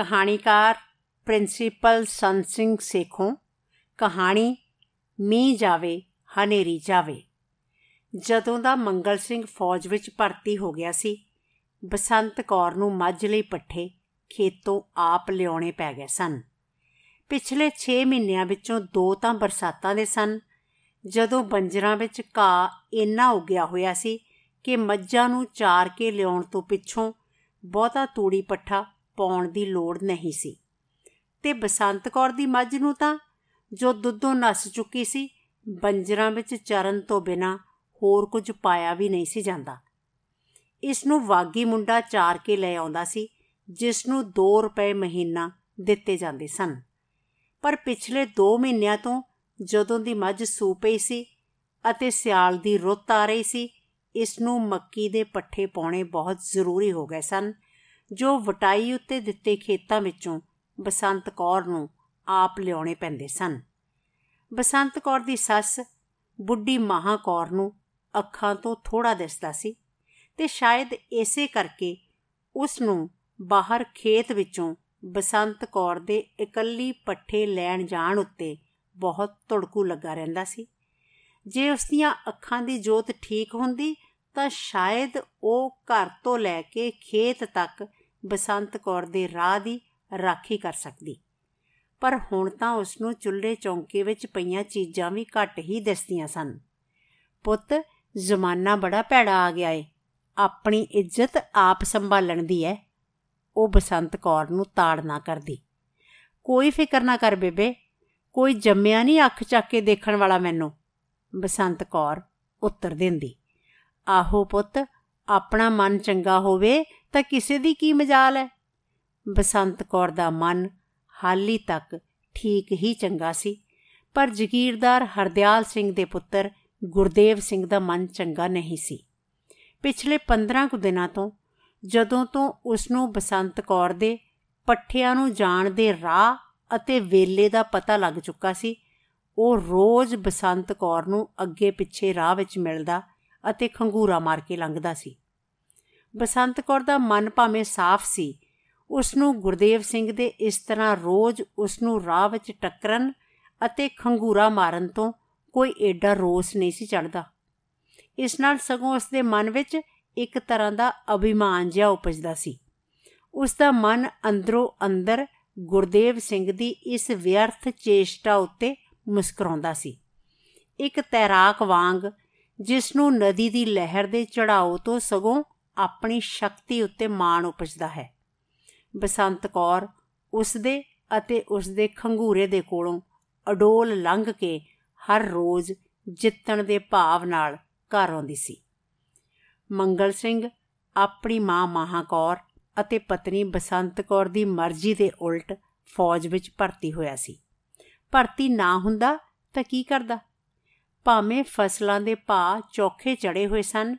ਕਹਾਣੀਕਾਰ ਪ੍ਰਿੰਸੀਪਲ ਸੰਤ ਸਿੰਘ ਸੇਖੋਂ ਕਹਾਣੀ ਮੀਂਹ ਜਾਵੇ, ਹਨੇਰੀ ਜਾਵੇ। ਜਦੋਂ ਦਾ ਮੰਗਲ ਸਿੰਘ ਫੌਜ ਵਿੱਚ ਭਰਤੀ ਹੋ ਗਿਆ ਸੀ, ਬਸੰਤ ਕੌਰ ਨੂੰ ਮੱਝ ਲਈ ਪੱਠੇ ਖੇਤੋਂ ਆਪ ਲਿਆਉਣੇ ਪੈ ਗਏ ਸਨ। ਪਿਛਲੇ 6 ਮਹੀਨਿਆਂ ਵਿੱਚੋਂ ਦੋ ਤਾਂ ਬਰਸਾਤਾਂ ਦੇ ਸਨ। ਜਦੋਂ ਬੰਜਰਾਂ ਵਿੱਚ ਘਾਹ ਇੰਨਾ ਉੱਗਿਆ ਹੋਇਆ ਸੀ ਕਿ ਮੱਝਾਂ ਨੂੰ ਚਾਰ ਕੇ ਲਿਆਉਣ ਤੋਂ ਪਿੱਛੋਂ ਬਹੁਤਾ ਤੂੜੀ ਪੱਠਾ ਪਾਉਣ ਦੀ ਲੋੜ ਨਹੀਂ ਸੀ। ਤੇ ਬਸੰਤ ਕੌਰ ਦੀ ਮੱਝ ਨੂੰ ਤਾਂ ਜੋ ਦੁੱਧੋਂ ਨਸ ਚੁੱਕੀ ਸੀ, ਬੰਜਰਾਂ ਵਿੱਚ ਚਰਨ ਤੋਂ ਬਿਨਾ ਹੋਰ ਕੁਝ ਪਾਇਆ ਵੀ ਨਹੀਂ ਸੀ ਜਾਂਦਾ। ਇਸ ਨੂੰ ਵਾਗੀ ਮੁੰਡਾ ਚਾਰ ਕੇ ਲੈ ਆਉਂਦਾ ਸੀ ਜਿਸ ਨੂੰ 2 ਰੁਪਏ ਮਹੀਨਾ ਦਿੱਤੇ ਜਾਂਦੇ ਸਨ। ਪਰ ਪਿਛਲੇ 2 ਮਹੀਨਿਆਂ ਤੋਂ ਜਦੋਂ ਦੀ ਮੱਝ ਸੂ ਪਈ ਸੀ ਅਤੇ ਸਿਆਲ ਦੀ ਰੁੱਤ ਆ ਰਹੀ ਸੀ ਇਸ ਨੂੰ ਮੱਕੀ ਦੇ ਪੱਠੇ ਪਾਉਣੇ ਬਹੁਤ ਜ਼ਰੂਰੀ ਹੋ ਗਏ ਸਨ ਜੋ ਵਟਾਈ ਉੱਤੇ ਦਿੱਤੇ ਖੇਤਾਂ ਵਿੱਚੋਂ ਬਸੰਤ ਕੌਰ ਨੂੰ ਆਪ ਲਿਆਉਣੇ ਪੈਂਦੇ ਸਨ। ਬਸੰਤ ਕੌਰ ਦੀ ਸੱਸ ਬੁੱਢੀ ਮਹਾ ਕੌਰ ਨੂੰ ਅੱਖਾਂ ਤੋਂ ਥੋੜਾ ਦਿਸਦਾ ਸੀ ਤੇ ਸ਼ਾਇਦ ਇਸੇ ਕਰਕੇ ਉਸ ਨੂੰ ਬਾਹਰ ਖੇਤ ਵਿੱਚੋਂ ਬਸੰਤ ਕੌਰ ਦੇ ਇਕੱਲੀ ਪੱਠੇ ਲੈਣ ਜਾਣ ਉੱਤੇ ਬਹੁਤ ਧੜਕੂ ਲੱਗਾ ਰਹਿੰਦਾ ਸੀ। ਜੇ ਉਸ ਦੀਆਂ ਅੱਖਾਂ ਦੀ ਜੋਤ ਠੀਕ ਹੁੰਦੀ ਤਾਂ ਸ਼ਾਇਦ ਉਹ ਘਰ ਤੋਂ ਲੈ ਕੇ ਖੇਤ ਤੱਕ ਬਸੰਤ ਕੌਰ ਦੇ ਰਾਹ ਦੀ ਰਾਖੀ ਕਰ ਸਕਦੀ। ਪਰ ਹੁਣ ਤਾਂ ਉਸ ਨੂੰ ਚੁੱਲ੍ਹੇ ਚੌਂਕੇ ਵਿੱਚ ਪਈਆਂ ਚੀਜ਼ਾਂ ਵੀ ਘੱਟ ਹੀ ਦਿਸਦੀਆਂ ਸਨ। ਪੁੱਤ, ਜ਼ਮਾਨਾ ਬੜਾ ਭੈੜਾ ਆ ਗਿਆ ਏ। ਆਪਣੀ ਇੱਜ਼ਤ ਆਪ ਸੰਭਾਲਣ ਦੀ ਐ। ਉਹ ਬਸੰਤ ਕੌਰ ਨੂੰ ਤਾੜ ਨਾ ਕਰਦੀ। ਕੋਈ ਫਿਕਰ ਨਾ ਕਰ ਬੇਬੇ। ਕੋਈ ਜੰਮਿਆ ਨਹੀਂ ਅੱਖ ਚੱਕ ਕੇ ਦੇਖਣ ਵਾਲਾ ਮੈਨੂੰ। ਬਸੰਤ ਕੌਰ ਉੱਤਰ ਦਿੰਦੀ। ਆਹੋ ਪੁੱਤ ਆਪਣਾ ਮਨ ਚੰਗਾ ਹੋਵੇ ਤਾਂ ਕਿਸੇ ਦੀ ਕੀ ਮਜਾਲ ਹੈ? ਬਸੰਤ ਕੌਰ ਦਾ ਮਨ ਹਾਲੀ ਤੱਕ ਠੀਕ ਹੀ ਚੰਗਾ ਸੀ, ਪਰ ਜ਼ਗੀਰਦਾਰ ਹਰਦਿਆਲ ਸਿੰਘ ਦੇ ਪੁੱਤਰ ਗੁਰਦੇਵ ਸਿੰਘ ਦਾ ਮਨ ਚੰਗਾ ਨਹੀਂ ਸੀ। ਪਿਛਲੇ 15 ਕੁ ਦਿਨਾਂ ਤੋਂ ਜਦੋਂ ਤੋਂ ਉਸ ਨੂੰ ਬਸੰਤ ਕੌਰ ਦੇ ਪੱਠਿਆਂ ਨੂੰ ਜਾਣ ਦੇ ਰਾਹ ਅਤੇ ਵੇਲੇ ਦਾ ਪਤਾ ਲੱਗ ਚੁੱਕਾ ਸੀ, ਉਹ ਰੋਜ਼ ਬਸੰਤ ਕੌਰ ਨੂੰ ਅੱਗੇ ਪਿੱਛੇ ਰਾਹ ਵਿੱਚ ਮਿਲਦਾ ਅਤੇ ਖੰਗੂਰਾ ਮਾਰ ਕੇ ਲੰਘਦਾ ਸੀ। ਬਸੰਤ ਕੌਰ ਦਾ ਮਨ ਭਾਵੇਂ ਸਾਫ਼ ਸੀ ਉਸ ਨੂੰ ਗੁਰਦੇਵ ਸਿੰਘ ਦੇ ਇਸ ਤਰ੍ਹਾਂ ਰੋਜ਼ ਉਸ ਨੂੰ ਰਾਹ ਵਿੱਚ ਟੱਕਰਨ ਅਤੇ ਖੰਗੂਰਾ ਮਾਰਨ ਤੋਂ ਕੋਈ ਏਡਾ ਰੋਸ ਨਹੀਂ ਸੀ ਚੜਦਾ ਇਸ ਨਾਲ ਸਗੋਂ ਉਸ ਦੇ ਮਨ ਵਿੱਚ ਇੱਕ ਤਰ੍ਹਾਂ ਦਾ ਅਭਿਮਾਨ ਜਿਹਾ ਉਪਜਦਾ ਸੀ। ਉਸ ਦਾ ਮਨ ਅੰਦਰੋਂ ਅੰਦਰ ਗੁਰਦੇਵ ਸਿੰਘ ਦੀ ਇਸ ਵਿਅਰਥ ਚੇਸ਼ਟਾ ਉੱਤੇ ਮੁਸਕਰਾਉਂਦਾ ਸੀ। ਇੱਕ ਤੈਰਾਕ ਵਾਂਗ ਜਿਸ ਨੂੰ ਨਦੀ ਦੀ ਲਹਿਰ ਦੇ ਚੜਾਓ ਤੋਂ ਸਗੋਂ ਆਪਣੀ ਸ਼ਕਤੀ ਉੱਤੇ ਮਾਣ ਉਪਜਦਾ ਹੈ। ਬਸੰਤ ਕੌਰ ਉਸ ਦੇ ਅਤੇ ਉਸ ਦੇ ਖੰਗੂਰੇ ਦੇ ਕੋਲੋਂ ਅਡੋਲ ਲੰਘ ਕੇ ਹਰ ਰੋਜ਼ ਜਿੱਤਣ ਦੇ ਭਾਵ ਨਾਲ ਘਰ ਆਉਂਦੀ ਸੀ। ਮੰਗਲ ਸਿੰਘ, ਆਪਣੀ ਮਾਂ ਮਹਾ ਕੌਰ ਅਤੇ ਪਤਨੀ ਬਸੰਤ ਕੌਰ ਦੀ ਮਰਜ਼ੀ ਦੇ ਉਲਟ ਫੌਜ ਵਿੱਚ ਭਰਤੀ ਹੋਇਆ ਸੀ। ਭਰਤੀ ਨਾ ਹੁੰਦਾ ਤਾਂ ਕੀ ਕਰਦਾ? ਭਾਵੇਂ ਫਸਲਾਂ ਦੇ ਭਾਅ ਚੌਖੇ ਚੜੇ ਹੋਏ ਸਨ,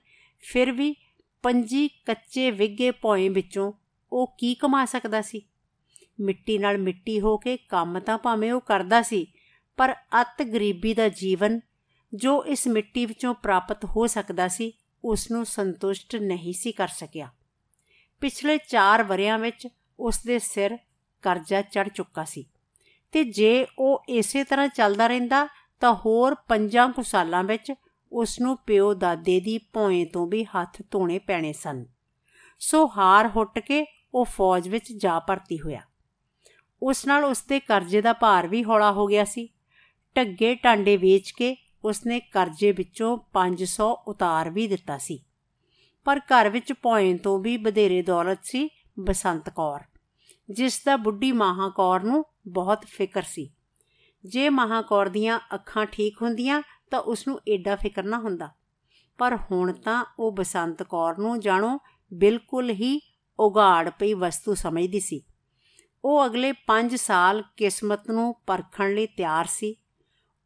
ਫਿਰ ਵੀ ਪੰਜੀ ਕੱਚੇ ਵਿਗੇ ਭੋਏ ਵਿੱਚੋਂ ਉਹ ਕੀ ਕਮਾ ਸਕਦਾ ਸੀ? ਮਿੱਟੀ ਨਾਲ ਮਿੱਟੀ ਹੋ ਕੇ ਕੰਮ ਤਾਂ ਭਾਵੇਂ ਉਹ ਕਰਦਾ ਸੀ, ਪਰ ਅਤ ਗਰੀਬੀ ਦਾ ਜੀਵਨ ਜੋ ਇਸ ਮਿੱਟੀ ਵਿੱਚੋਂ ਪ੍ਰਾਪਤ ਹੋ ਸਕਦਾ ਸੀ ਉਸ ਨੂੰ ਸੰਤੁਸ਼ਟ ਨਹੀਂ ਸੀ ਕਰ ਸਕਿਆ। ਪਿਛਲੇ 4 ਵਰਿਆਂ ਵਿੱਚ ਉਸ ਦੇ ਸਿਰ ਕਰਜ਼ਾ ਚੜ ਚੁੱਕਾ ਸੀ ਤੇ ਜੇ ਉਹ ਇਸੇ ਤਰ੍ਹਾਂ ਚੱਲਦਾ ਰਹਿੰਦਾ ਤਾਂ ਹੋਰ 5 ਕੁ ਸਾਲਾਂ ਵਿੱਚ ਉਸ ਨੂੰ ਪਿਓ ਦਾਦੇ ਦੀ ਭੋਏ ਤੋਂ ਵੀ ਹੱਥ ਧੋਣੇ ਪੈਣੇ ਸਨ। ਸੋ ਹਾਰ ਹੁੱਟ ਕੇ ਉਹ ਫੌਜ ਵਿੱਚ ਜਾ ਭਰਤੀ ਹੋਇਆ। ਉਸ ਨਾਲ ਉਸ ਦੇ ਕਰਜ਼ੇ ਦਾ ਭਾਰ ਵੀ ਹੌਲਾ ਹੋ ਗਿਆ ਸੀ। ਟੱਗੇ ਟਾਂਡੇ ਵੇਚ ਕੇ ਉਸਨੇ ਕਰਜ਼ੇ ਵਿੱਚੋਂ 500 ਉਤਾਰ ਵੀ ਦਿੱਤਾ ਸੀ। ਪਰ ਘਰ ਵਿੱਚ ਭੋਏ ਤੋਂ ਵੀ ਬਧੇਰੇ ਦੌਲਤ ਸੀ ਬਸੰਤ ਕੌਰ, ਜਿਸ ਦਾ ਬੁੱਢੀ ਮਾਹਾ ਕੌਰ ਨੂੰ ਬਹੁਤ ਫਿਕਰ ਸੀ। ਜੇ ਮਾਹਾ ਕੌਰ ਦੀਆਂ ਅੱਖਾਂ ਠੀਕ ਹੁੰਦੀਆਂ ਤਾਂ ਉਸ ਨੂੰ ਏਡਾ ਫਿਕਰ ਨਾ ਹੁੰਦਾ। ਪਰ ਹੁਣ ਤਾਂ ਉਹ ਬਸੰਤ ਕੌਰ ਨੂੰ ਜਾਣੋ, ਬਿਲਕੁਲ ਹੀ ਉਗਾੜ ਪਈ ਵਸਤੂ ਸਮਝਦੀ ਸੀ। ਉਹ ਅਗਲੇ 5 ਸਾਲ ਕਿਸਮਤ ਨੂੰ ਪਰਖਣ ਲਈ ਤਿਆਰ ਸੀ।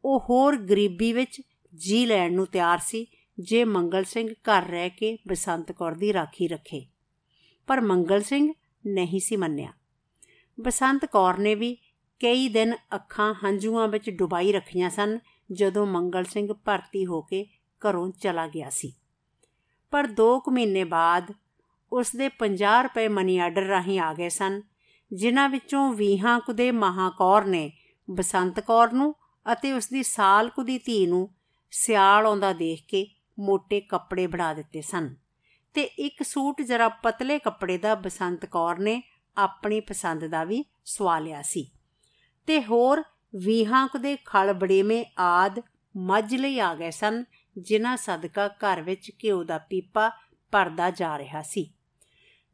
ਉਹ ਹੋਰ ਗਰੀਬੀ ਵਿੱਚ ਜੀ ਲੈਣ ਨੂੰ ਤਿਆਰ ਸੀ, ਜੇ ਮੰਗਲ ਸਿੰਘ ਘਰ ਰਹਿ ਕੇ ਬਸੰਤ ਕੌਰ ਦੀ ਰਾਖੀ ਰੱਖੇ। ਪਰ ਮੰਗਲ ਸਿੰਘ ਨਹੀਂ ਸੀ ਮੰਨਿਆ। ਬਸੰਤ ਕੌਰ ਨੇ ਵੀ ਕਈ ਦਿਨ ਅੱਖਾਂ ਹੰਝੂਆਂ ਵਿੱਚ ਡੁਬਾਈ ਰੱਖੀਆਂ ਸਨ ਜਦੋਂ ਮੰਗਲ ਸਿੰਘ ਭਰਤੀ ਹੋ ਕੇ ਘਰੋਂ ਚਲਾ ਗਿਆ ਸੀ। ਪਰ 2 ਕੁ ਮਹੀਨੇ ਬਾਅਦ ਉਸ ਦੇ 50 ਰੁਪਏ ਮਨੀ ਆਰਡਰ ਰਾਹੀਂ ਆ ਗਏ ਸਨ, ਜਿਨ੍ਹਾਂ ਵਿੱਚੋਂ ਵੀਹਾਂ ਕੁ ਦੇ ਮਹਾਕੌਰ ਨੇ ਬਸੰਤ ਕੌਰ ਨੂੰ ਅਤੇ ਉਸ ਦੀ ਸਾਲ ਕੁ ਦੀ ਧੀ ਨੂੰ ਸਿਆਲ ਆਉਂਦਾ ਦੇਖ ਕੇ ਮੋٹے ਕੱਪੜੇ ਬਣਾ ਦਿੱਤੇ ਸਨ ਤੇ ਇੱਕ ਸੂਟ ਜਰਾ ਪਤਲੇ ਕੱਪੜੇ ਦਾ ਬਸੰਤ ਕੌਰ ਨੇ ਆਪਣੀ ਪਸੰਦ ਦਾ ਵੀ ਸਵਾ ਲਿਆ ਸੀ। ਤੇ ਹੋਰ ਵੀਹਾਂ ਕੁ ਦੇ ਖਲ ਬੜੇਵੇਂ ਆਦ ਮੱਝ ਲਈ ਆ ਗਏ ਸਨ, ਜਿਨ੍ਹਾਂ ਸਦਕਾ ਘਰ ਵਿੱਚ ਘਿਓ ਦਾ ਪੀਪਾ ਭਰਦਾ ਜਾ ਰਿਹਾ ਸੀ।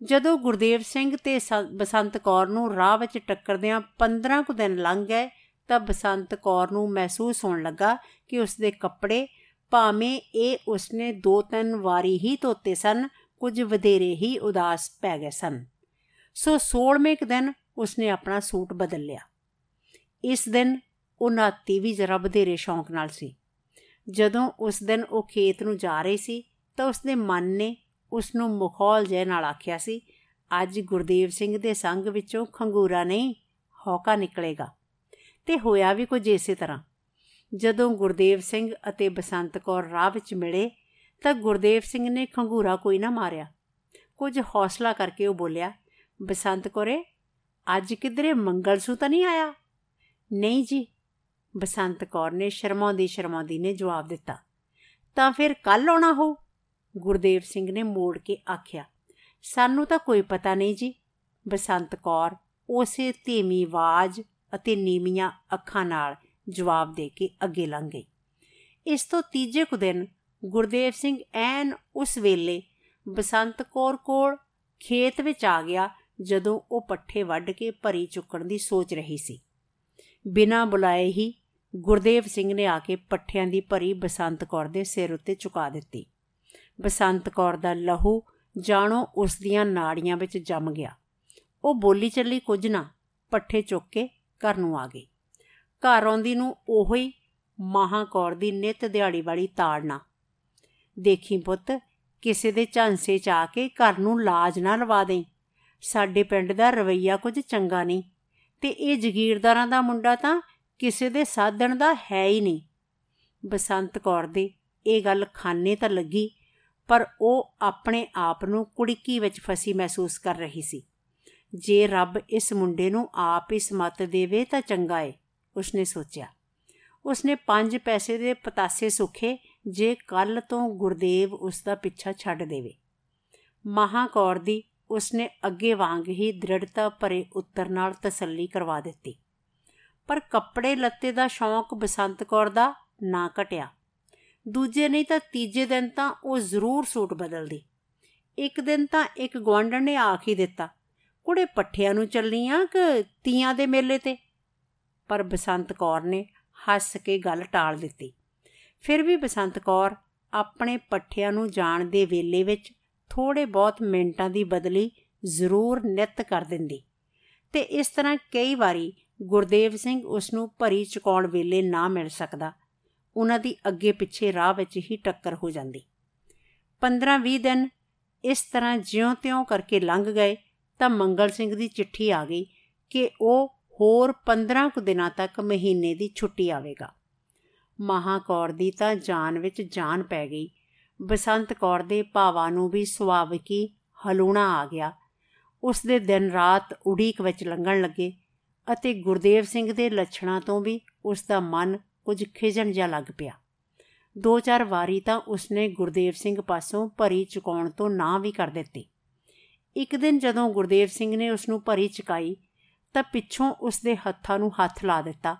ਜਦੋਂ ਗੁਰਦੇਵ ਸਿੰਘ ਤੇ ਬਸੰਤ ਕੌਰ ਨੂੰ ਰਾਹ ਵਿੱਚ ਟੱਕਰਦਿਆਂ 15 ਕੁ ਦਿਨ ਲੰਘ ਗਏ, ਤਾਂ ਬਸੰਤ ਕੌਰ ਨੂੰ ਮਹਿਸੂਸ ਹੋਣ ਲੱਗਾ ਕਿ ਉਸ ਦੇ ਕੱਪੜੇ ਭਾਵੇਂ ਇਹ ਉਸਨੇ ਦੋ ਤਿੰਨ ਵਾਰੀ ਹੀ ਧੋਤੇ ਸਨ, ਕੁਝ ਵਧੇਰੇ ਹੀ ਉਦਾਸ ਪੈ ਗਏ ਸਨ। ਸੋ 16ਵੇਂ ਦਿਨ ਉਸਨੇ ਆਪਣਾ ਸੂਟ ਬਦਲ ਲਿਆ। ਇਸ ਦਿਨ ਉਹ ਨਾਤੀ ਵੀ ਜ਼ਰਾ ਵਧੇਰੇ ਸ਼ੌਂਕ ਨਾਲ ਸੀ। ਜਦੋਂ ਉਸ ਦਿਨ ਉਹ ਖੇਤ ਨੂੰ ਜਾ ਰਹੀ ਸੀ, ਤਾਂ ਉਸਦੇ ਮਨ ਨੇ ਉਸ ਨੂੰ ਮੁਖੌਲ ਜੇ ਨਾਲ ਆਖਿਆ ਸੀ, ਅੱਜ ਗੁਰਦੇਵ ਸਿੰਘ ਦੇ ਸੰਗ ਵਿੱਚੋਂ ਖੰਗੂਰਾ ਨਹੀਂ ਹੌਕਾ ਨਿਕਲੇਗਾ। ਤੇ ਹੋਇਆ ਵੀ ਕੁਝ ਇਸੇ ਤਰ੍ਹਾਂ। ਜਦੋਂ ਗੁਰਦੇਵ ਸਿੰਘ ਅਤੇ ਬਸੰਤ ਕੌਰ ਰਾਹ ਵਿੱਚ ਮਿਲੇ, ਤਾਂ ਗੁਰਦੇਵ ਸਿੰਘ ਨੇ ਖੰਗੂਰਾ ਕੋਈ ਨਾ ਮਾਰਿਆ। ਕੁਝ ਹੌਸਲਾ ਕਰਕੇ ਉਹ ਬੋਲਿਆ, ਬਸੰਤ ਕੌਰੇ, ਅੱਜ ਕਿਧਰੇ ਮੰਗਲ ਸੂ ਤਾਂ ਨਹੀਂ ਆਇਆ? ਨਹੀਂ ਜੀ, ਬਸੰਤ ਕੌਰ ਨੇ ਸ਼ਰਮਾਉਂਦੀ ਸ਼ਰਮਾਉਂਦੀ ਨੇ ਜਵਾਬ ਦਿੱਤਾ। ਤਾਂ ਫਿਰ ਕੱਲ ਆਉਣਾ ਹੋ? ਗੁਰਦੇਵ ਸਿੰਘ ਨੇ ਮੋੜ ਕੇ ਆਖਿਆ, ਸਾਨੂੰ ਤਾਂ ਕੋਈ ਪਤਾ ਨਹੀਂ ਜੀ। ਬਸੰਤ ਕੌਰ ਉਸੇ ਧੀਮੀ ਆਵਾਜ਼ ਅਤੇ ਨੀਵੀਆਂ ਅੱਖਾਂ ਨਾਲ ਜਵਾਬ ਦੇ ਕੇ ਅੱਗੇ ਲੰਘ ਗਈ। ਇਸ ਤੋਂ ਤੀਜੇ ਕੁ ਦਿਨ ਗੁਰਦੇਵ ਸਿੰਘ ਐਨ ਉਸ ਵੇਲੇ ਬਸੰਤ ਕੌਰ ਕੋਲ ਖੇਤ ਵਿੱਚ ਆ ਗਿਆ, ਜਦੋਂ ਉਹ ਪੱਠੇ ਵੱਢ ਕੇ ਭਰੀ ਚੁੱਕਣ ਦੀ ਸੋਚ ਰਹੀ ਸੀ। ਬਿਨਾਂ ਬੁਲਾਏ ਹੀ ਗੁਰਦੇਵ ਸਿੰਘ ਨੇ ਆ ਕੇ ਪੱਠਿਆਂ ਦੀ ਭਰੀ ਬਸੰਤ ਕੌਰ ਦੇ ਸਿਰ ਉੱਤੇ ਚੁਕਾ ਦਿੱਤੀ। ਬਸੰਤ ਕੌਰ ਦਾ ਲਹੂ ਜਾਣੋ ਉਸ ਦੀਆਂ ਨਾੜੀਆਂ ਵਿੱਚ ਜੰਮ ਗਿਆ। ਉਹ ਬੋਲੀ ਚੱਲੀ ਕੁਝ ਨਾ, ਪੱਠੇ ਚੁੱਕ ਕੇ ਘਰ ਨੂੰ ਆ ਗਈ। ਘਰ ਆਉਂਦੀ ਨੂੰ ਉਹੋ ਹੀ ਮਹਾਕੌਰ ਦੀ ਨਿਤ ਦਿਹਾੜੀ ਵਾਲੀ ਤਾੜਨਾ। ਦੇਖੀ ਪੁੱਤ, ਕਿਸੇ ਦੇ ਝਾਂਸੇ ਚ ਆ ਕੇ ਘਰ ਨੂੰ ਲਾਜ ਨਾ ਲਵਾ ਦੇ ਸਾਡੇ ਪਿੰਡ ਦਾ ਰਵਈਆ ਕੁਝ ਚੰਗਾ ਨਹੀਂ। ਤੇ ਇਹ ਜ਼ਗੀਰਦਾਰਾਂ ਦਾ ਮੁੰਡਾ ਤਾਂ ਕਿਸੇ ਦੇ ਸਾਧਣ ਦਾ ਹੈ ਹੀ ਨਹੀਂ। ਬਸੰਤ ਕੌਰ ਦੇ ਇਹ ਗੱਲ ਖਾਨੇ ਤਾਂ ਲੱਗੀ, ਪਰ ਉਹ ਆਪਣੇ ਆਪ ਨੂੰ ਕੁੜਕੀ ਵਿੱਚ ਫਸੀ ਮਹਿਸੂਸ ਕਰ ਰਹੀ ਸੀ। ਜੇ ਰੱਬ ਇਸ ਮੁੰਡੇ ਨੂੰ ਆਪ ਇਸ ਮਤ ਦੇਵੇ ਤਾਂ ਚੰਗਾ ਏ, ਉਸਨੇ ਸੋਚਿਆ। ਉਸਨੇ 5 ਪੈਸੇ ਦੇ ਪਤਾਸੇ ਸੁਖੇ ਜੇ ਕੱਲ ਤੋਂ ਗੁਰਦੇਵ ਉਸ ਦਾ ਪਿੱਛਾ ਛੱਡ ਦੇਵੇ। ਮਹਾਕੌਰ ਦੀ ਉਸਨੇ ਅੱਗੇ ਵਾਂਗ ਹੀ ਦ੍ਰਿੜਤਾ ਭਰੇ ਉੱਤਰ ਨਾਲ ਤਸੱਲੀ ਕਰਵਾ ਦਿੱਤੀ। ਪਰ ਕੱਪੜੇ ਲੱਤੇ ਦਾ ਸ਼ੌਂਕ ਬਸੰਤ ਕੌਰ ਦਾ ਨਾ ਘਟਿਆ। ਦੂਜੇ ਨਹੀਂ ਤਾਂ ਤੀਜੇ ਦਿਨ ਤਾਂ ਉਹ ਜ਼ਰੂਰ ਸੂਟ ਬਦਲਦੀ। ਇੱਕ ਦਿਨ ਤਾਂ ਇੱਕ ਗਵਾਂਡਣ ਨੇ ਆਖ ਹੀ ਦਿੱਤਾ, ਕੁੜੇ, ਪੱਠਿਆਂ ਨੂੰ ਚੱਲੀਆਂ ਕਿ ਤੀਆਂ ਦੇ ਮੇਲੇ ਤੇ? ਪਰ ਬਸੰਤ ਕੌਰ ਨੇ ਹੱਸ ਕੇ ਗੱਲ ਟਾਲ ਦਿੱਤੀ। ਫਿਰ ਵੀ ਬਸੰਤ ਕੌਰ ਆਪਣੇ ਪੱਠਿਆਂ ਨੂੰ ਜਾਣ ਦੇ ਵੇਲੇ ਵਿੱਚ ਥੋੜੇ ਬਹੁਤ ਮਿੰਟਾਂ ਦੀ ਬਦਲੀ ਜ਼ਰੂਰ ਨਿਤ ਕਰ ਦਿੰਦੀ। ਤੇ ਇਸ ਤਰ੍ਹਾਂ ਕਈ ਵਾਰੀ ਗੁਰਦੇਵ ਸਿੰਘ ਉਸ ਨੂੰ ਭਰੀ ਚੁਕਾਉਣ ਵੇਲੇ ਨਾ ਮਿਲ ਸਕਦਾ। ਉਹਨਾਂ ਦੀ ਅੱਗੇ ਪਿੱਛੇ ਰਾਹ ਵਿੱਚ ਹੀ ਟੱਕਰ ਹੋ ਜਾਂਦੀ। 15-20 ਦਿਨ ਇਸ ਤਰ੍ਹਾਂ ਜਿਉਂ-ਤਿਉਂ ਕਰਕੇ ਲੰਘ ਗਏ ਤਾਂ ਮੰਗਲ ਸਿੰਘ ਦੀ ਚਿੱਠੀ ਆ ਗਈ ਕਿ ਉਹ ਹੋਰ 15 ਕੁ ਦਿਨਾਂ ਤੱਕ ਮਹੀਨੇ ਦੀ ਛੁੱਟੀ ਆਵੇਗਾ। ਮਹਾਕੌਰ ਦੀ ਤਾਂ ਜਾਨ ਵਿੱਚ ਜਾਨ ਪੈ ਗਈ। ਬਸੰਤ ਕੌਰ ਦੇ ਭਾਵਾਂ ਨੂੰ ਵੀ ਸੁਭਾਵਿਕੀ ਹਲੂਣਾ ਆ ਗਿਆ। ਉਸ ਦੇ ਦਿਨ ਰਾਤ ਉਡੀਕ ਵਿੱਚ ਲੰਘਣ ਲੱਗੇ ਅਤੇ ਗੁਰਦੇਵ ਸਿੰਘ ਦੇ ਲੱਛਣਾਂ ਤੋਂ ਵੀ ਉਸ ਦਾ ਮਨ ਕੁਝ ਖਿਜਣ ਜਿਹਾ ਲੱਗ ਪਿਆ। ਦੋ ਚਾਰ ਵਾਰੀ ਤਾਂ ਉਸਨੇ ਗੁਰਦੇਵ ਸਿੰਘ ਪਾਸੋਂ ਭਰੀ ਚੁਕਾਉਣ ਤੋਂ ਨਾ ਵੀ ਕਰ ਦਿੱਤੀ। ਇੱਕ ਦਿਨ ਜਦੋਂ ਗੁਰਦੇਵ ਸਿੰਘ ਨੇ ਉਸ ਨੂੰ ਭਰੀ ਚੁਕਾਈ ਤਾਂ ਪਿੱਛੋਂ ਉਸ ਦੇ ਹੱਥਾਂ ਨੂੰ ਹੱਥ ਲਾ ਦਿੱਤਾ,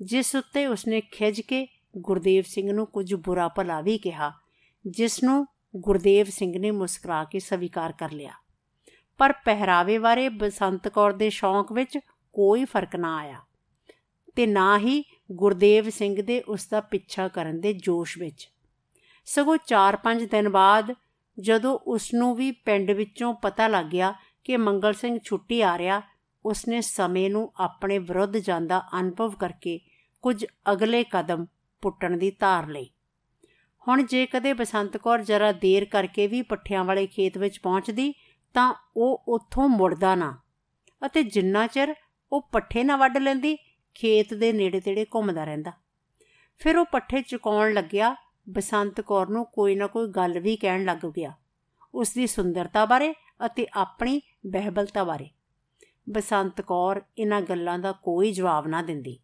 ਜਿਸ ਉੱਤੇ ਉਸਨੇ ਖਿਜ ਕੇ ਗੁਰਦੇਵ ਸਿੰਘ ਨੂੰ ਕੁਝ ਬੁਰਾ ਭਲਾ ਵੀ ਕਿਹਾ। ਜਿਸ ਨੂੰ ਗੁਰਦੇਵ ਸਿੰਘ ਨੇ ਮੁਸਕਰਾ ਕੇ ਸਵੀਕਾਰ ਕਰ ਲਿਆ। ਪਰ ਪਹਿਰਾਵੇ ਬਾਰੇ ਬਸੰਤ ਕੌਰ ਦੇ ਸ਼ੌਂਕ ਵਿੱਚ ਕੋਈ ਫ਼ਰਕ ਨਾ ਆਇਆ ਤੇ ਨਾ ਹੀ ਗੁਰਦੇਵ ਸਿੰਘ ਦੇ ਉਸ ਦਾ ਪਿੱਛਾ ਕਰਨ ਦੇ ਜੋਸ਼ ਵਿੱਚ। ਸਗੋਂ 4-5 ਦਿਨ ਬਾਅਦ ਜਦੋਂ ਉਸ ਨੂੰ ਵੀ ਪਿੰਡ ਵਿੱਚੋਂ ਪਤਾ ਲੱਗ ਗਿਆ ਕਿ ਮੰਗਲ ਸਿੰਘ ਛੁੱਟੀ ਆ ਰਿਹਾ, ਉਸਨੇ ਸਮੇਂ ਨੂੰ ਆਪਣੇ ਵਿਰੁੱਧ ਜਾਂਦਾ ਅਨੁਭਵ ਕਰਕੇ ਕੁਝ ਅਗਲੇ ਕਦਮ ਪੁੱਟਣ ਦੀ ਧਾਰ ਲਈ। ਹੁਣ ਜੇ ਕਦੇ ਬਸੰਤ ਕੌਰ ਜਰਾ ਦੇਰ ਕਰਕੇ ਵੀ ਪੱਠਿਆਂ ਵਾਲੇ ਖੇਤ ਵਿੱਚ ਪਹੁੰਚਦੀ, ਤਾਂ ਉਹ ਉੱਥੋਂ ਮੁੜਦਾ ਨਾ। ਅਤੇ ਜਿੰਨਾ ਚਿਰ ਉਹ ਪੱਠੇ ਨਾ ਵੱਢ ਲੈਂਦੀ, ਖੇਤ ਦੇ ਨੇੜੇ-ਤੇੜੇ ਘੁੰਮਦਾ ਰਹਿੰਦਾ। ਫਿਰ ਉਹ ਪੱਠੇ ਚੁਕਾਉਣ ਲੱਗਿਆ, ਬਸੰਤ ਕੌਰ ਨੂੰ ਕੋਈ ਨਾ ਕੋਈ ਗੱਲ ਵੀ ਕਹਿਣ ਲੱਗ ਗਿਆ। ਉਸ ਦੀ ਸੁੰਦਰਤਾ ਬਾਰੇ ਅਤੇ ਆਪਣੀ ਬਹਿਬਲਤਾ ਬਾਰੇ। ਬਸੰਤ ਕੌਰ ਇਹਨਾਂ ਗੱਲਾਂ ਦਾ ਕੋਈ ਜਵਾਬ ਨਾ ਦਿੰਦੀ।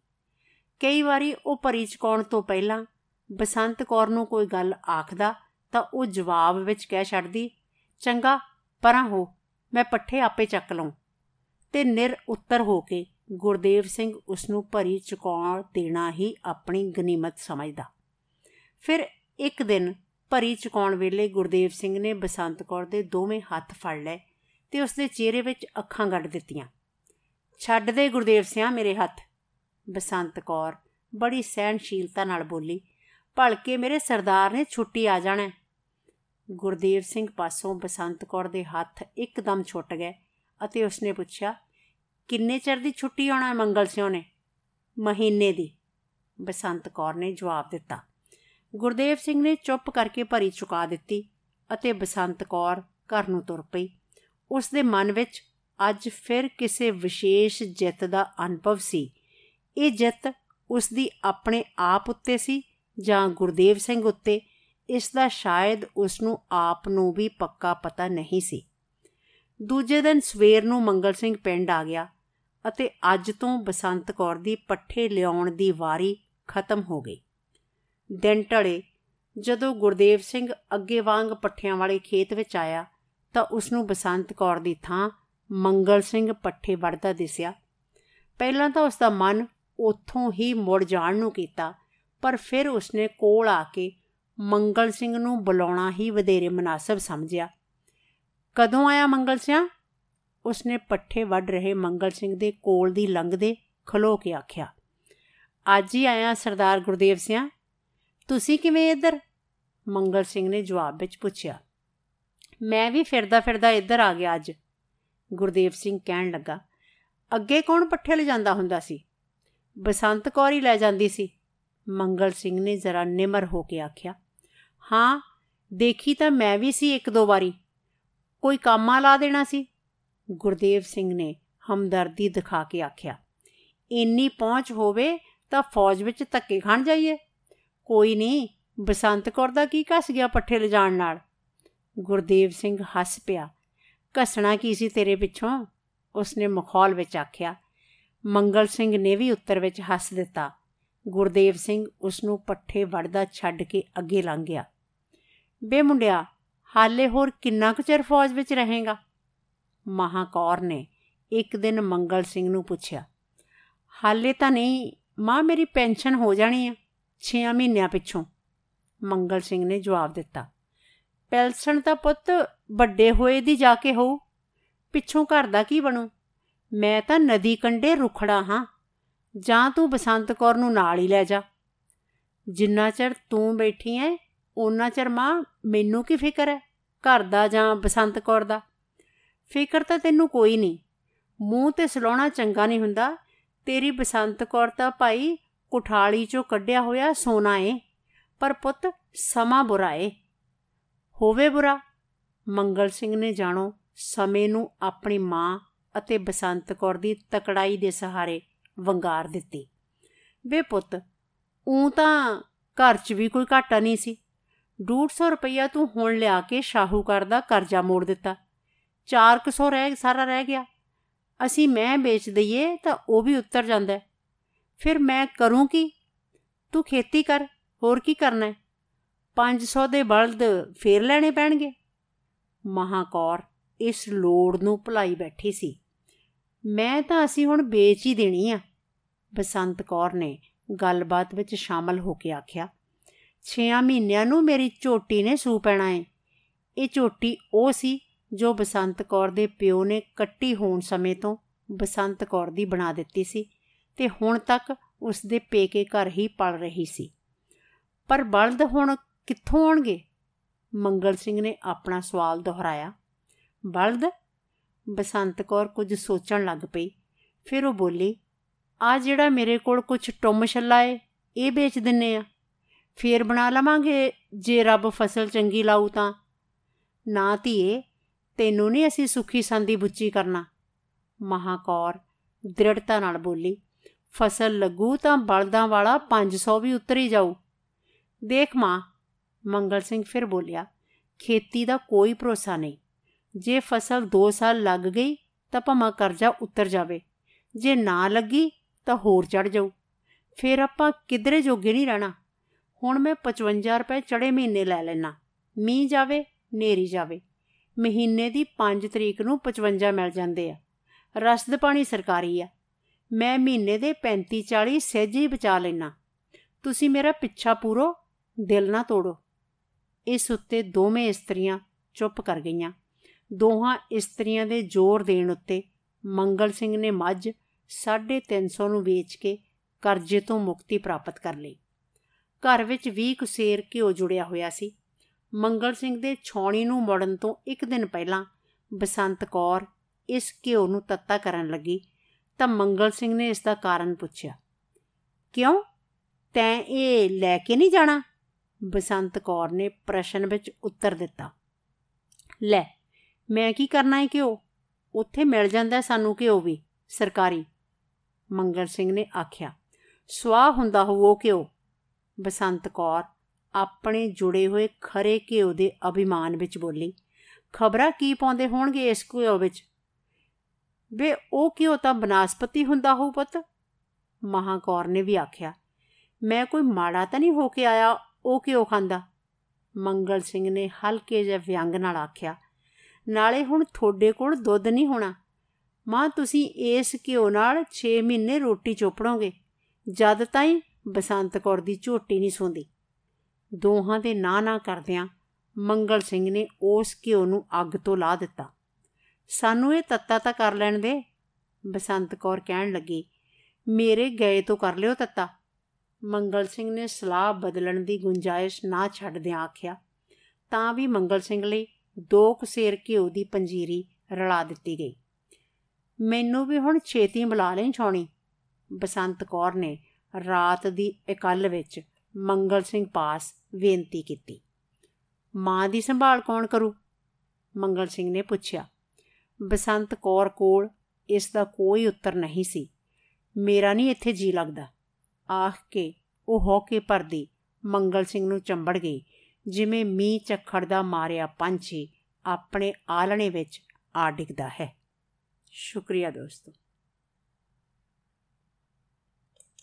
ਕਈ ਵਾਰੀ ਉਹ ਭਰੀ ਚਕਾਉਣ ਤੋਂ ਪਹਿਲਾਂ ਬਸੰਤ ਕੌਰ ਨੂੰ ਕੋਈ ਗੱਲ ਆਖਦਾ ਤਾਂ ਉਹ ਜਵਾਬ ਵਿੱਚ ਕਹਿ ਛੱਡਦੀ, ਚੰਗਾ, ਪਰਾਂ ਹੋ, ਮੈਂ ਪੱਠੇ ਆਪੇ ਚੱਕ ਲਵਾਂ ਤੇ ਨਿਰ ਉੱਤਰ ਹੋ ਕੇ ਗੁਰਦੇਵ ਸਿੰਘ ਉਸ ਨੂੰ ਭਰੀ ਚੁਕਾਉਣ ਦੇਣਾ ਹੀ ਆਪਣੀ ਗਨੀਮਤ ਸਮਝਦਾ। ਫਿਰ ਇੱਕ ਦਿਨ ਭਰੀ ਚੁਕਾਉਣ ਵੇਲੇ ਗੁਰਦੇਵ ਸਿੰਘ ਨੇ ਬਸੰਤ ਕੌਰ ਦੇ ਦੋਵੇਂ ਹੱਥ ਫੜ ਲਏ ਤੇ ਉਸ ਦੇ ਚਿਹਰੇ ਵਿੱਚ ਅੱਖਾਂ ਗੱਡ ਦਿੱਤੀਆਂ। ਛੱਡ ਦੇ ਗੁਰਦੇਵ ਸਿਆ ਮੇਰੇ ਹੱਥ, ਬਸੰਤ ਕੌਰ ਬੜੀ ਸਹਿਨਸ਼ੀਲਤਾ ਨਾਲ ਬੋਲੀ ਭਲਕੇ ਮੇਰੇ ਸਰਦਾਰ ਨੇ ਛੁੱਟੀ ਆ ਜਾਣਾ ਗੁਰਦੇਵ ਸਿੰਘ ਪਾਸੋਂ ਬਸੰਤ ਕੌਰ ਦੇ ਹੱਥ ਇੱਕਦਮ ਛੁੱਟ ਗਏ ਅਤੇ ਉਸਨੇ ਪੁੱਛਿਆ, ਕਿੰਨੇ ਚਿਰ ਦੀ ਛੁੱਟੀ ਆਉਣਾ ਮੰਗਲ ਸਿਓ ਨੇ? ਮਹੀਨੇ ਦੀ, ਬਸੰਤ ਕੌਰ ਨੇ ਜਵਾਬ ਦਿੱਤਾ। ਗੁਰਦੇਵ ਸਿੰਘ ਨੇ ਚੁੱਪ ਕਰਕੇ ਭਰੀ ਚੁਕਾ ਦਿੱਤੀ ਅਤੇ ਬਸੰਤ ਕੌਰ ਘਰ ਨੂੰ ਤੁਰ ਪਈ। ਉਸ ਦੇ ਮਨ ਵਿੱਚ ਅੱਜ ਫਿਰ ਕਿਸੇ ਵਿਸ਼ੇਸ਼ ਜਿੱਤ ਦਾ ਅਨੁਭਵ ਸੀ। ਇਹ ਜਿੱਤ ਉਸ ਦੀ ਆਪਣੇ ਆਪ ਉੱਤੇ ਸੀ ਜਾਂ ਗੁਰਦੇਵ ਸਿੰਘ ਉੱਤੇ, ਇਸ ਦਾ ਸ਼ਾਇਦ ਉਸ ਨੂੰ ਆਪ ਨੂੰ ਵੀ ਪੱਕਾ ਪਤਾ ਨਹੀਂ ਸੀ। ਦੂਜੇ ਦਿਨ ਸਵੇਰ ਨੂੰ ਮੰਗਲ ਸਿੰਘ ਪਿੰਡ ਆ ਗਿਆ ਅਤੇ ਅੱਜ ਤੋਂ ਬਸੰਤ ਕੌਰ ਦੀ ਪੱਠੇ ਲਿਆਉਣ ਦੀ ਵਾਰੀ ਖਤਮ ਹੋ ਗਈ। ਦਿਨ ਢਲੇ ਜਦੋਂ ਗੁਰਦੇਵ ਸਿੰਘ ਅੱਗੇ ਵਾਂਗ ਪੱਠਿਆਂ ਵਾਲੇ ਖੇਤ ਵਿੱਚ ਆਇਆ ਤਾਂ ਉਸ ਨੂੰ ਬਸੰਤ ਕੌਰ ਦੀ ਥਾਂ ਮੰਗਲ ਸਿੰਘ ਪੱਠੇ ਵੜਦਾ ਦਿਸਿਆ। ਪਹਿਲਾਂ ਤਾਂ ਉਸ ਦਾ ਮਨ ਉੱਥੋਂ ਹੀ ਮੁੜ ਜਾਣ ਨੂੰ ਕੀਤਾ ਪਰ ਫਿਰ ਉਸਨੇ ਕੋਲ ਆ ਕੇ ਮੰਗਲ ਸਿੰਘ ਨੂੰ ਬੁਲਾਉਣਾ ਹੀ ਵਧੇਰੇ ਮناسب ਸਮਝਿਆ। ਕਦੋਂ ਆਇਆ ਮੰਗਲ ਸਿੰਘ ਉਸਨੇ ਪੱਠੇ ਵੱਢ ਰਹੇ ਮੰਗਲ ਸਿੰਘ ਦੇ ਕੋਲ ਦੀ ਲੰਘਦੇ ਖਲੋ ਕੇ ਆਖਿਆ। ਅੱਜ ਹੀ ਆਇਆ ਸਰਦਾਰ ਗੁਰਦੇਵ ਸਿੰਘ ਤੁਸੀਂ ਕਿਵੇਂ ਇੱਧਰ? ਮੰਗਲ ਸਿੰਘ ਨੇ ਜਵਾਬ ਵਿੱਚ ਪੁੱਛਿਆ। ਮੈਂ ਵੀ ਫਿਰਦਾ ਫਿਰਦਾ ਇੱਧਰ ਆ ਗਿਆ ਅੱਜ, ਗੁਰਦੇਵ ਸਿੰਘ ਕਹਿਣ ਲੱਗਾ। ਅੱਗੇ ਕੌਣ ਪੱਠੇ ਲੈ ਜਾਂਦਾ ਹੁੰਦਾ ਸੀ? ਬਸੰਤ ਕੌਰ ਹੀ ਲੈ ਜਾਂਦੀ ਸੀ। ਮੰਗਲ ਸਿੰਘ ਨੇ ਜ਼ਰਾ ਨਿਮਰ ਹੋ ਕੇ ਆਖਿਆ, ਹਾਂ, ਦੇਖੀ ਤਾਂ ਮੈਂ ਵੀ ਸੀ ਇੱਕ ਦੋ ਵਾਰੀ। ਕੋਈ ਕੰਮਾ ਲਾ ਦੇਣਾ ਸੀ? ਗੁਰਦੇਵ ਸਿੰਘ ਨੇ ਹਮਦਰਦੀ ਦਿਖਾ ਕੇ ਆਖਿਆ, ਇੰਨੀ ਪਹੁੰਚ ਹੋਵੇ ਤਾਂ ਫੌਜ ਵਿੱਚ ਧੱਕੇ ਖਾਣ ਜਾਈਏ। ਕੋਈ ਨਹੀਂ, ਬਸੰਤ ਕੌਰ ਦਾ ਕੀ ਕੱਸ ਗਿਆ ਪੱਠੇ ਲਿਜਾਣ ਨਾਲ? ਗੁਰਦੇਵ ਸਿੰਘ ਹੱਸ ਪਿਆ ਕਸਣਾ ਕੀ ਸੀ ਤੇਰੇ ਪਿੱਛੋਂ? ਉਸਨੇ ਮਖੌਲ ਵਿੱਚ ਆਖਿਆ, ਮੰਗਲ ਸਿੰਘ ਨੇ ਵੀ ਉੱਤਰ ਵਿੱਚ ਹੱਸ ਦਿੱਤਾ। ਗੁਰਦੇਵ ਸਿੰਘ ਉਸ ਨੂੰ ਪੱਠੇ ਵੜਦਾ ਛੱਡ ਕੇ ਅੱਗੇ ਲੰਘ ਗਿਆ। ਬੇ ਮੁੰਡਿਆ, ਹਾਲੇ ਹੋਰ ਕਿੰਨਾ ਕੁ ਚਿਰ ਫੌਜ ਵਿੱਚ ਰਹੇਗਾ? ਮਹਾਕੌਰ ਨੇ ਇੱਕ ਦਿਨ ਮੰਗਲ ਸਿੰਘ ਨੂੰ ਪੁੱਛਿਆ। ਹਾਲੇ ਤਾਂ ਨਹੀਂ, ਮਾਂ ਮੇਰੀ ਪੈਨਸ਼ਨ ਹੋ ਜਾਣੀ ਆ 6 ਮਹੀਨਿਆਂ ਪਿੱਛੋਂ। ਮੰਗਲ ਸਿੰਘ ਨੇ ਜਵਾਬ ਦਿੱਤਾ। ਪੈਲਸਣ ਤਾਂ ਪੁੱਤ ਵੱਡੇ ਹੋਏ ਦੀ ਜਾ ਕੇ ਹੋਊ। ਪਿੱਛੋਂ ਘਰ ਦਾ ਕੀ ਬਣੂ? ਮੈਂ ਤਾਂ ਨਦੀ ਕੰਢੇ ਰੁਖੜਾ ਹਾਂ। ਜਾਂ ਤੂੰ ਬਸੰਤ ਕੌਰ ਨੂੰ ਨਾਲ ਹੀ ਲੈ ਜਾ। ਜਿੰਨਾ ਚਿਰ ਤੂੰ ਬੈਠੀ ਐ ਉਹਨਾਂ ਚਿਰ ਮਾਂ ਮੈਨੂੰ ਕੀ ਫਿਕਰ ਹੈ ਘਰ ਦਾ ਜਾਂ ਬਸੰਤ ਕੌਰ ਦਾ? ਫਿਕਰ ਤਾਂ ਤੈਨੂੰ ਕੋਈ ਨਹੀਂ। ਮੂੰਹ ਤੇ ਸਲਾਉਣਾ ਚੰਗਾ ਨਹੀਂ ਹੁੰਦਾ। ਤੇਰੀ ਬਸੰਤ ਕੌਰ ਤਾਂ ਭਾਈ ਕੁਠਾਲੀ ਚੋਂ ਕੱਢਿਆ ਹੋਇਆ ਸੋਨਾ ਏ, ਪਰ ਪੁੱਤ ਸਮਾਂ ਬੁਰਾ ਏ। ਹੋਵੇ ਬੁਰਾ, ਮੰਗਲ ਸਿੰਘ ਨੇ ਜਾਣੋ ਸਮੇਂ ਨੂੰ ਆਪਣੀ ਮਾਂ ਅਤੇ ਬਸੰਤ ਕੌਰ ਦੀ ਤਕੜਾਈ ਦੇ ਸਹਾਰੇ ਵੰਗਾਰ ਦਿੱਤੀ। ਵੇ ਪੁੱਤ ਉਹ ਤਾਂ ਘਰ 'ਚ ਵੀ ਕੋਈ ਘਾਟਾ ਨਹੀਂ ਸੀ। 150 ਰੁਪਈਆ ਤੂੰ ਹੁਣ ਲਿਆ ਕੇ ਸ਼ਾਹੂਕਾਰ ਦਾ ਕਰਜ਼ਾ ਮੋੜ ਦਿੱਤਾ। 400 ਰਹਿ, ਸਾਰਾ ਰਹਿ ਗਿਆ। ਅਸੀਂ ਮੈਂ ਵੇਚ ਦਈਏ ਤਾਂ ਉਹ ਵੀ ਉੱਤਰ ਜਾਂਦਾ ਫਿਰ ਮੈਂ ਕਰੂੰ ਕੀ? ਤੂੰ ਖੇਤੀ ਕਰ, ਹੋਰ ਕੀ ਕਰਨਾ ਹੈ? 500 ਦੇ ਬਲਦ ਫੇਰ ਲੈਣੇ ਪੈਣਗੇ? ਮਹਾਕੌਰ ਇਸ ਲੋੜ ਨੂੰ ਭੁਲਾਈ ਬੈਠੀ ਸੀ। ਮੈਂ ਤਾਂ ਅਸੀਂ ਹੁਣ ਵੇਚ ਹੀ ਦੇਣੀ ਆ। ਬਸੰਤ ਕੌਰ ਨੇ ਗੱਲਬਾਤ ਵਿੱਚ ਸ਼ਾਮਲ ਹੋ ਕੇ ਆਖਿਆ 6 ਮਹੀਨਿਆਂ ਨੂੰ ਮੇਰੀ ਝੋਟੀ ਨੇ ਸੂ ਪੈਣਾ ਏ। ਇਹ ਝੋਟੀ ਉਹ ਸੀ ਜੋ ਬਸੰਤ ਕੌਰ ਦੇ ਪਿਓ ਨੇ ਕੱਟੀ ਹੋਣ ਸਮੇਂ ਤੋਂ ਬਸੰਤ ਕੌਰ ਦੀ ਬਣਾ ਦਿੱਤੀ ਸੀ ਤੇ ਹੁਣ ਤੱਕ ਉਸ ਦੇ ਪੇਕੇ ਘਰ ਹੀ ਪਲ ਰਹੀ ਸੀ। ਪਰ ਬਲਦ ਹੁਣ ਕਿੱਥੋਂ ਆਉਣਗੇ? ਮੰਗਲ ਸਿੰਘ ਨੇ ਆਪਣਾ ਸਵਾਲ ਦੁਹਰਾਇਆ। ਬਲਦ ਬਸੰਤ ਕੌਰ ਕੁਝ ਸੋਚਣ ਲੱਗ ਪਈ। ਫਿਰ ਉਹ ਬੋਲੀ, ਆ ਜਿਹੜਾ ਮੇਰੇ ਕੋਲ ਕੁਝ ਟੁੰਮ ਛੱਲਾ ਏ, ਇਹ ਵੇਚ ਦਿੰਨੇ ਆ। ਫੇਰ ਬਣਾ ਲਵਾਂਗੇ ਜੇ ਰੱਬ ਫਸਲ ਚੰਗੀ ਲਾਊ ਤਾਂ। ਨਾ ਧੀਏ, ਤੈਨੂੰ ਨਹੀਂ ਅਸੀਂ ਸੁਖੀ ਸੰਦੀ ਬੁੱਚੀ ਕਰਨਾ। ਮਹਾਕੌਰ ਦ੍ਰਿੜਤਾ ਨਾਲ ਬੋਲੀ, ਫਸਲ ਲੱਗੂ ਤਾਂ ਬਲਦਾਂ ਵਾਲਾ 500 ਵੀ ਉਤਰ ਹੀ ਜਾਊ। ਦੇਖ ਮਾਂ, ਮੰਗਲ ਸਿੰਘ ਫਿਰ ਬੋਲਿਆ, ਖੇਤੀ ਦਾ ਕੋਈ ਭਰੋਸਾ ਨਹੀਂ। ਜੇ ਫਸਲ 2 ਸਾਲ ਲੱਗ ਗਈ ਤਾਂ ਭਾਵੇਂ ਕਰਜ਼ਾ ਉਤਰ ਜਾਵੇ, ਜੇ ਨਾ ਲੱਗੀ ਤਾਂ ਹੋਰ ਚੜ ਜਾਊ। ਫਿਰ ਆਪਾਂ ਕਿਧਰੇ ਜੋਗੇ ਨਹੀਂ ਰਹਿਣਾ। ਹੁਣ ਮੈਂ 55 ਰੁਪਏ ਚੜੇ ਮਹੀਨੇ ਲੈ ਲੈਣਾ ਮੀਂਹ ਜਾਵੇ ਨੇਰੀ ਜਾਵੇ। ਮਹੀਨੇ ਦੀ 5 ਤਰੀਕ ਨੂੰ 55 ਮਿਲ ਜਾਂਦੇ ਆ। ਰਸਦ ਪਾਣੀ ਸਰਕਾਰੀ ਆ। ਮੈਂ ਮਹੀਨੇ ਦੇ 35 40 ਸਹਿਜੇ ਬਚਾ ਲੈਣਾ ਤੁਸੀਂ ਮੇਰਾ ਪਿੱਛਾ ਪੂਰੋ, ਦਿਲ ਨਾ ਤੋੜੋ। ਇਸ ਉੱਤੇ ਦੋਵੇਂ ਇਸਤਰੀਆਂ ਚੁੱਪ ਕਰ ਗਈਆਂ। ਦੋਹਾਂ ਇਸਤਰੀਆਂ ਦੇ ਜ਼ੋਰ ਦੇਣ ਉੱਤੇ ਮੰਗਲ ਸਿੰਘ ਨੇ ਮੱਝ 350 ਨੂੰ ਵੇਚ ਕੇ ਕਰਜ਼ੇ ਤੋਂ ਮੁਕਤੀ ਪ੍ਰਾਪਤ ਕਰ ਲਈ। ਘਰ ਵਿੱਚ 20 ਕੁਸੇਰ ਘਿਓ ਜੁੜਿਆ ਹੋਇਆ ਸੀ। ਮੰਗਲ ਸਿੰਘ ਦੇ ਛੌਣੀ ਨੂੰ ਮੋੜਨ ਤੋਂ ਇੱਕ ਦਿਨ ਪਹਿਲਾਂ ਬਸੰਤ ਕੌਰ ਇਸ ਘਿਓ ਨੂੰ ਤੱਤਾ ਕਰਨ ਲੱਗੀ ਤਾਂ ਮੰਗਲ ਸਿੰਘ ਨੇ ਇਸ ਦਾ ਕਾਰਨ ਪੁੱਛਿਆ, ਕਿਉਂ? ਤੈਂ ਇਹ ਲੈ ਕੇ ਨਹੀਂ ਜਾਣਾ? ਬਸੰਤ ਕੌਰ ਨੇ ਪ੍ਰਸ਼ਨ ਵਿੱਚ ਉੱਤਰ ਦਿੱਤਾ, ਲੈ ਮੈਂ ਕੀ ਕਰਨਾ ਹੈ ਘਿਓ? ਉੱਥੇ ਮਿਲ ਜਾਂਦਾ ਸਾਨੂੰ ਘਿਓ ਵੀ, ਸਰਕਾਰੀ। ਮੰਗਲ ਸਿੰਘ ਨੇ ਆਖਿਆ ਸਵਾਹ ਹੁੰਦਾ ਹੋ ਉਹ ਘਿਓ। ਬਸੰਤ ਕੌਰ ਆਪਣੇ ਜੁੜੇ ਹੋਏ ਖਰੇ ਘਿਓ ਦੇ ਅਭਿਮਾਨ ਵਿੱਚ ਬੋਲੀ, ਖਬਰਾਂ ਕੀ ਪਾਉਂਦੇ ਹੋਣਗੇ ਇਸ ਘਿਓ ਵਿੱਚ? ਵੇ ਉਹ ਘਿਓ ਤਾਂ ਬਨਾਸਪਤੀ ਹੁੰਦਾ ਹੋਊ ਪੁੱਤ। ਮਹਾਕੌਰ ਨੇ ਵੀ ਆਖਿਆ, ਮੈਂ ਕੋਈ ਮਾੜਾ ਤਾਂ ਨਹੀਂ ਹੋ ਕੇ ਆਇਆ ਉਹ ਘਿਓ ਖਾਂਦਾ। ਮੰਗਲ ਸਿੰਘ ਨੇ ਹਲਕੇ ਜਿਹੇ ਵਿਅੰਗ ਨਾਲ ਆਖਿਆ ਨਾਲੇ ਹੁਣ ਤੁਹਾਡੇ ਕੋਲ ਦੁੱਧ ਨਹੀਂ ਹੋਣਾ। ਮਾਂ, ਤੁਸੀਂ ਇਸ ਘਿਓ ਨਾਲ 6 ਮਹੀਨੇ ਰੋਟੀ ਚੋਪੜੋਗੇ। ਜਦ ਤਾਈਂ ਬਸੰਤ ਕੌਰ ਦੀ ਝੋਟੀ ਨਹੀਂ ਸੌਂਦੀ। ਦੋਹਾਂ ਦੇ ਨਾ ਨਾ ਕਰਦਿਆਂ ਮੰਗਲ ਸਿੰਘ ਨੇ ਉਸ ਘਿਓ ਨੂੰ ਅੱਗ ਤੋਂ ਲਾ ਦਿੱਤਾ। ਸਾਨੂੰ ਇਹ ਤੱਤਾ ਤਾਂ ਕਰ ਲੈਣ ਦੇ, ਬਸੰਤ ਕੌਰ ਕਹਿਣ ਲੱਗੀ। ਮੇਰੇ ਗਏ ਤੋਂ ਕਰ ਲਿਓ ਤੱਤਾ। ਮੰਗਲ ਸਿੰਘ ਨੇ ਸਲਾਹ ਬਦਲਣ ਦੀ ਗੁੰਜਾਇਸ਼ ਨਾ ਛੱਡਦਿਆਂ ਆਖਿਆ। ਤਾਂ ਵੀ ਮੰਗਲ ਸਿੰਘ ਲਈ ਦੋ ਕਸੇਰ ਘਿਓ ਦੀ ਪੰਜੀਰੀ ਰਲਾ ਦਿੱਤੀ ਗਈ। ਮੈਨੂੰ ਵੀ ਹੁਣ ਛੇਤੀ ਬੁਲਾ ਲੈ ਛਾਉਣੀ। ਬਸੰਤ ਕੌਰ ਨੇ ਰਾਤ ਦੀ ਇਕੱਲ ਵਿੱਚ ਮੰਗਲ ਸਿੰਘ ਪਾਸ ਬੇਨਤੀ ਕੀਤੀ। ਮਾਂ ਦੀ ਸੰਭਾਲ ਕੌਣ ਕਰੂ? ਮੰਗਲ ਸਿੰਘ ਨੇ ਪੁੱਛਿਆ। ਬਸੰਤ ਕੌਰ ਕੋਲ ਇਸ ਦਾ ਕੋਈ ਉੱਤਰ ਨਹੀਂ ਸੀ। ਮੇਰਾ ਨਹੀਂ ਇੱਥੇ ਜੀ ਲੱਗਦਾ। ਆਖ ਕੇ ਉਹ ਹੋ ਕੇ ਪਰਦੀ ਮੰਗਲ ਸਿੰਘ ਨੂੰ ਚੰਬੜ ਗਈ। ਜਿਵੇਂ ਮੀਂਹ ਝੱਖੜ ਦਾ ਮਾਰਿਆ ਪੰਛੀ ਆਪਣੇ ਆਲਣੇ ਵਿੱਚ ਆ ਡਿੱਗਦਾ ਹੈ। ਸ਼ੁਕਰੀਆ ਦੋਸਤੋ।